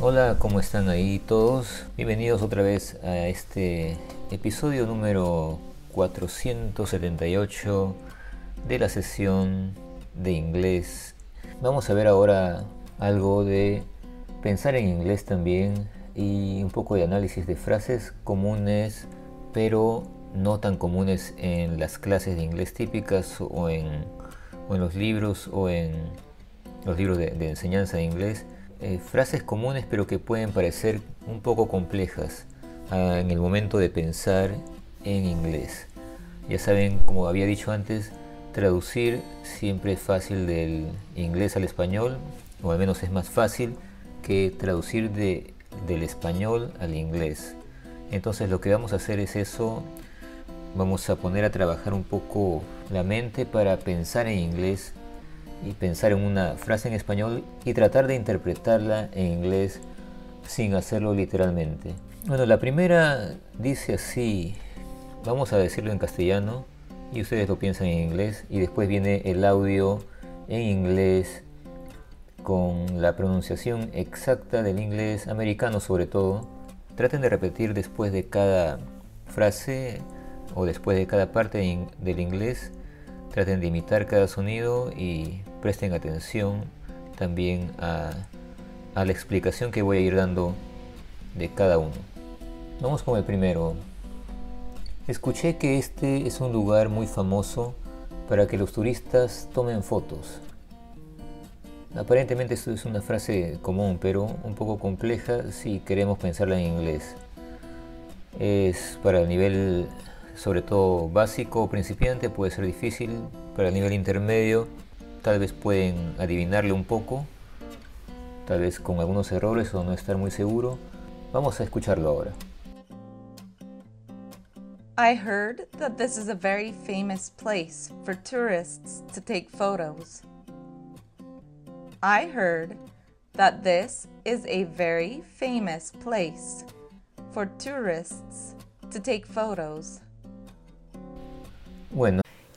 Hola, ¿cómo están ahí todos? Bienvenidos otra vez a este episodio número 478 de la sesión de inglés. Vamos a ver ahora algo de pensar en inglés también y un poco de análisis de frases comunes, pero no tan comunes en las clases de inglés típicas o en, o en los libros o en los libros de, de enseñanza de inglés eh, frases comunes pero que pueden parecer un poco complejas ah, en el momento de pensar en inglés. Ya saben, como había dicho antes, traducir siempre es fácil del inglés al español, o al menos es más fácil que traducir de, del español al inglés. Entonces lo que vamos a hacer es eso, vamos a poner a trabajar un poco la mente para pensar en inglés y pensar en una frase en español y tratar de interpretarla en inglés sin hacerlo literalmente. Bueno, la primera dice así, vamos a decirlo en castellano y ustedes lo piensan en inglés y después viene el audio en inglés con la pronunciación exacta del inglés americano sobre todo. Traten de repetir después de cada frase o después de cada parte del inglés. Traten de imitar cada sonido y presten atención también a, la explicación que voy a ir dando de cada uno. Vamos con el primero. Escuché que este es un lugar muy famoso para que los turistas tomen fotos. Aparentemente esto es una frase común, pero un poco compleja si queremos pensarla en inglés. Es para el nivel, sobre todo básico o principiante, puede ser difícil. Para el nivel intermedio tal vez pueden adivinarle un poco, tal vez con algunos errores o no estar muy seguro. Vamos a escucharlo ahora. I heard that this is a very famous place for tourists to take photos. I heard that this is a very famous place for tourists to take photos. Bueno,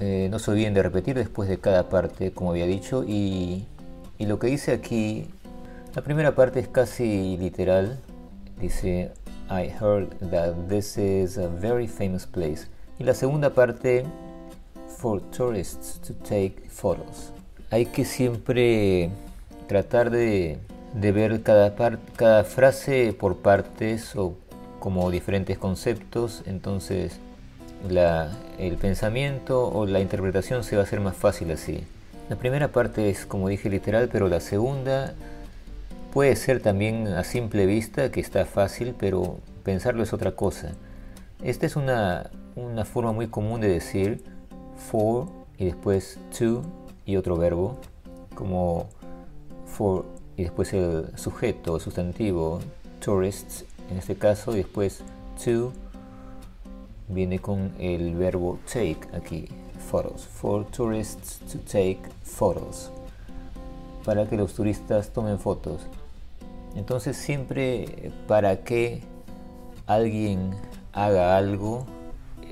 Eh, no se olviden de repetir después de cada parte, como había dicho, y, lo que dice aquí, la primera parte es casi literal, dice, I heard that this is a very famous place, y la segunda parte, for tourists to take photos. Hay que siempre tratar de, de ver cada, par- cada frase por partes o como diferentes conceptos, entonces la- el pensamiento o la interpretación se va a hacer más fácil así. La primera parte es, como dije, literal, pero la segunda puede ser también a simple vista que está fácil, pero pensarlo es otra cosa. Esta es una, una forma muy común de decir for y después to y otro verbo, como for y después el sujeto sustantivo, tourists en este caso, y después to viene con el verbo take aquí, photos, for tourists to take photos, para que los turistas tomen fotos. Entonces siempre para que alguien haga algo,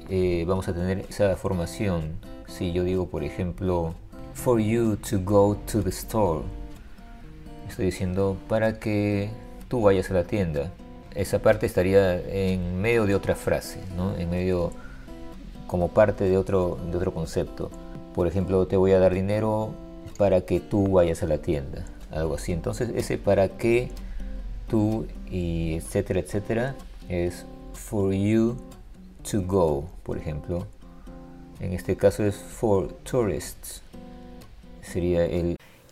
eh, vamos a tener esa formación. Si yo digo, por ejemplo, for you to go to the store, estoy diciendo para que tú vayas a la tienda. Esa parte estaría en medio de otra frase, ¿no? En medio como parte de otro, de otro concepto. Por ejemplo, te voy a dar dinero para que tú vayas a la tienda, algo así. Entonces, ese para que tú y etcétera, etcétera, es for you to go, por ejemplo. En este caso es for tourists. Sería el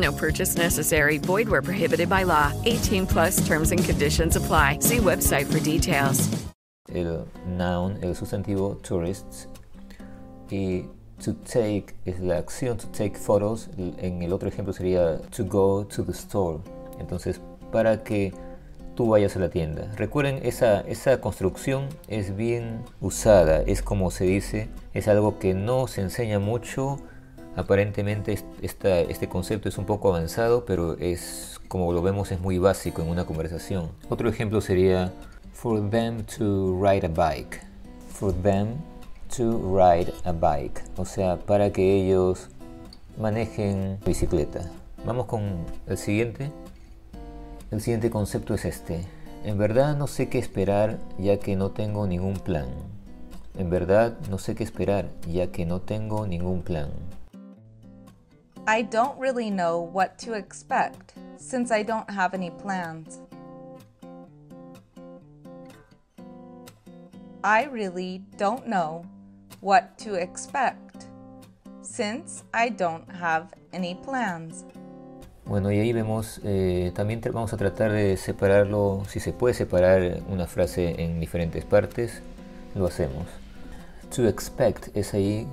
No purchase necessary. Void where prohibited by law. 18 plus terms and conditions apply. See website for details. El noun, el sustantivo tourists. Y to take es la acción to take photos. En el otro ejemplo sería to go to the store. Entonces, para que tú vayas a la tienda. Recuerden, esa, esa construcción es bien usada. Es como se dice, es algo que no se enseña mucho Aparentemente este concepto es un poco avanzado, pero es como lo vemos es muy básico en una conversación. Otro ejemplo sería for them to ride a bike. For them to ride a bike. O sea, para que ellos manejen bicicleta. Vamos con el siguiente. El siguiente concepto es este. En verdad no sé qué esperar ya que no tengo ningún plan. En verdad no sé qué esperar ya que no tengo ningún plan. I don't really know what to expect since I don't have any plans. I really don't know what to expect since I don't have any plans. Bueno, y ahí vemos, eh, también vamos a tratar de separarlo, si se puede separar una frase en diferentes partes, lo hacemos. To expect es ahí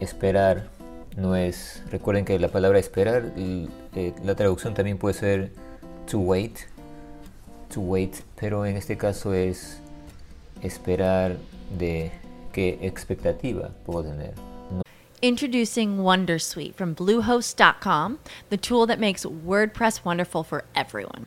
esperar, no es, recuerden que la palabra esperar, eh, la traducción también puede ser to wait, to wait, pero en este caso es esperar de qué expectativa puedo tener. Introducing Wondersuite from Bluehost.com, the tool that makes WordPress wonderful for everyone.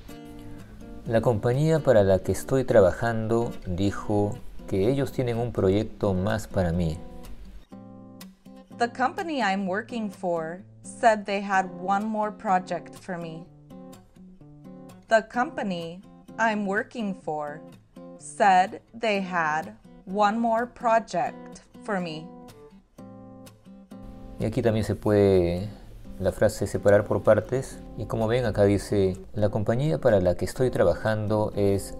La compañía para la que estoy trabajando dijo que ellos tienen un proyecto más para mí. The company I'm working for said they had one more project for me. The company I'm working for said they had one more project for me. Y aquí también se puede la frase separar por partes. Y como ven acá dice, la compañía para la que estoy trabajando es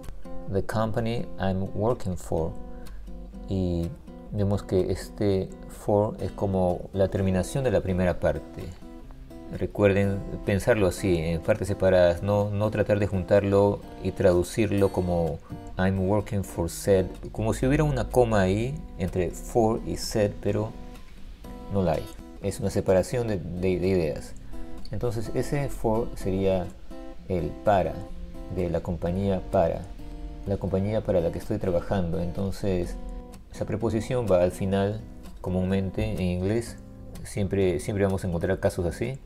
The Company I'm Working For. Y vemos que este for es como la terminación de la primera parte. Recuerden pensarlo así, en partes separadas, no, no tratar de juntarlo y traducirlo como I'm working for said, como si hubiera una coma ahí entre for y said, pero no la hay. Es una separación de, de, de ideas. Entonces ese for sería el para, de la compañía para, la compañía para la que estoy trabajando. Entonces esa preposición va al final comúnmente en inglés. Siempre, siempre vamos a encontrar casos así.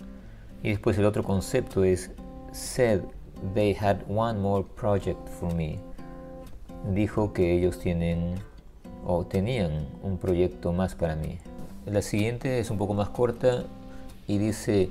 Y después el otro concepto es said they had one more project for me. Dijo que ellos tienen o tenían un proyecto más para mí. La siguiente es un poco más corta y dice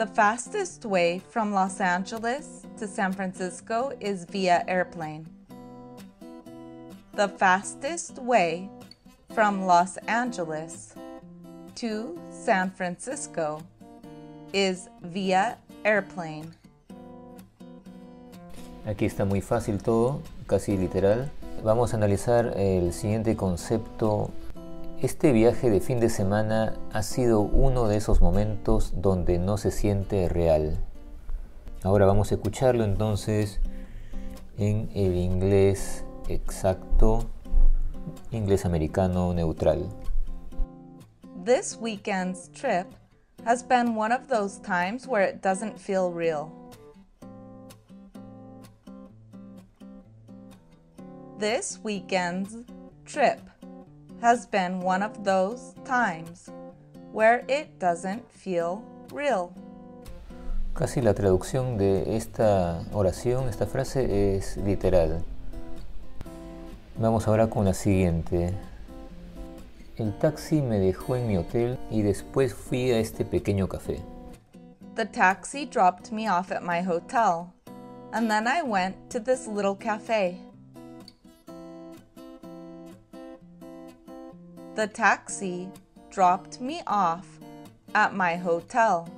The fastest way from Los Angeles to San Francisco is via airplane. The fastest way from Los Angeles to San Francisco is via airplane. Aquí está muy fácil todo, casi literal. Vamos a analizar el siguiente concepto. Este viaje de fin de semana ha sido uno de esos momentos donde no se siente real. Ahora vamos a escucharlo entonces en el inglés exacto, inglés americano neutral. This weekend's trip has been one of those times where it doesn't feel real. This weekend's trip has been one of those times where it doesn't feel real. Casi la traducción de esta oración, esta frase es literal. Vamos ahora con la siguiente. El taxi me dejó en mi hotel y después fui a este pequeño café. The taxi dropped me off at my hotel, and then I went to this little cafe. The taxi dropped me off at my hotel,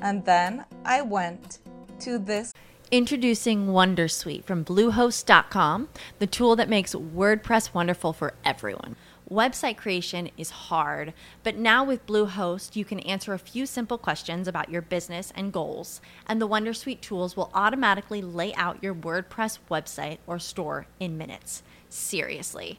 and then I went to this. Introducing Wondersuite from Bluehost.com, the tool that makes WordPress wonderful for everyone. Website creation is hard, but now with Bluehost, you can answer a few simple questions about your business and goals, and the Wondersuite tools will automatically lay out your WordPress website or store in minutes. Seriously.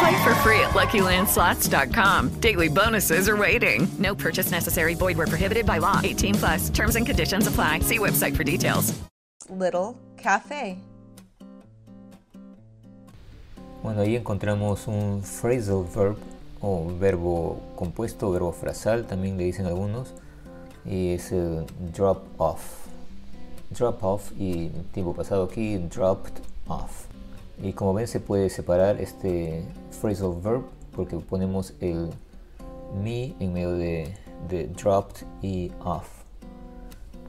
Play for free at LuckyLandSlots.com. Daily bonuses are waiting. No purchase necessary. Void where prohibited by law. 18 plus. Terms and conditions apply. See website for details. Little cafe. Bueno, ahí encontramos un phrasal verb o verbo compuesto, verbo frasal, también le dicen algunos, y es el drop off. Drop off y tiempo pasado aquí, dropped off. Y como ven se puede separar este phrasal verb porque ponemos el me en medio de, de dropped y off.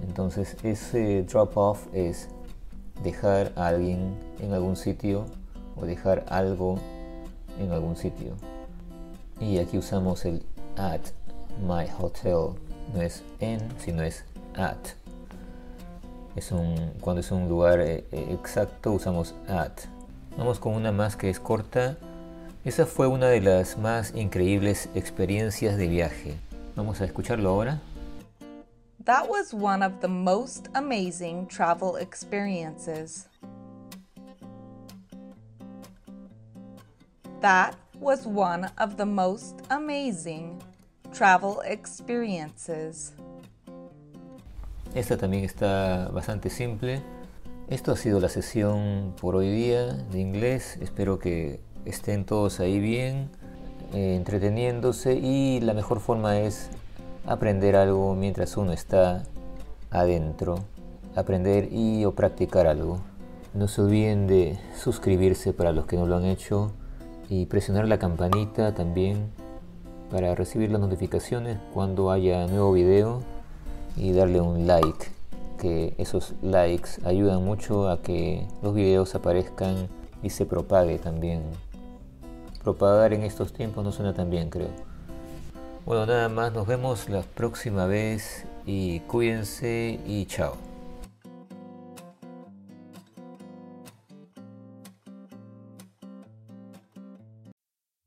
Entonces ese drop off es dejar a alguien en algún sitio o dejar algo en algún sitio. Y aquí usamos el at my hotel. No es en, sino es at. Es un, cuando es un lugar eh, eh, exacto usamos at. Vamos con una más que es corta. Esa fue una de las más increíbles experiencias de viaje. Vamos a escucharlo ahora. That was one of the most amazing travel experiences. That was one of the most amazing travel experiences. Esta también está bastante simple. Esto ha sido la sesión por hoy día de inglés. Espero que estén todos ahí bien, eh, entreteniéndose y la mejor forma es aprender algo mientras uno está adentro. Aprender y o practicar algo. No se olviden de suscribirse para los que no lo han hecho y presionar la campanita también para recibir las notificaciones cuando haya nuevo video y darle un like que esos likes ayudan mucho a que los videos aparezcan y se propague también propagar en estos tiempos no suena tan bien creo. Bueno nada más nos vemos la próxima vez y cuídense y chao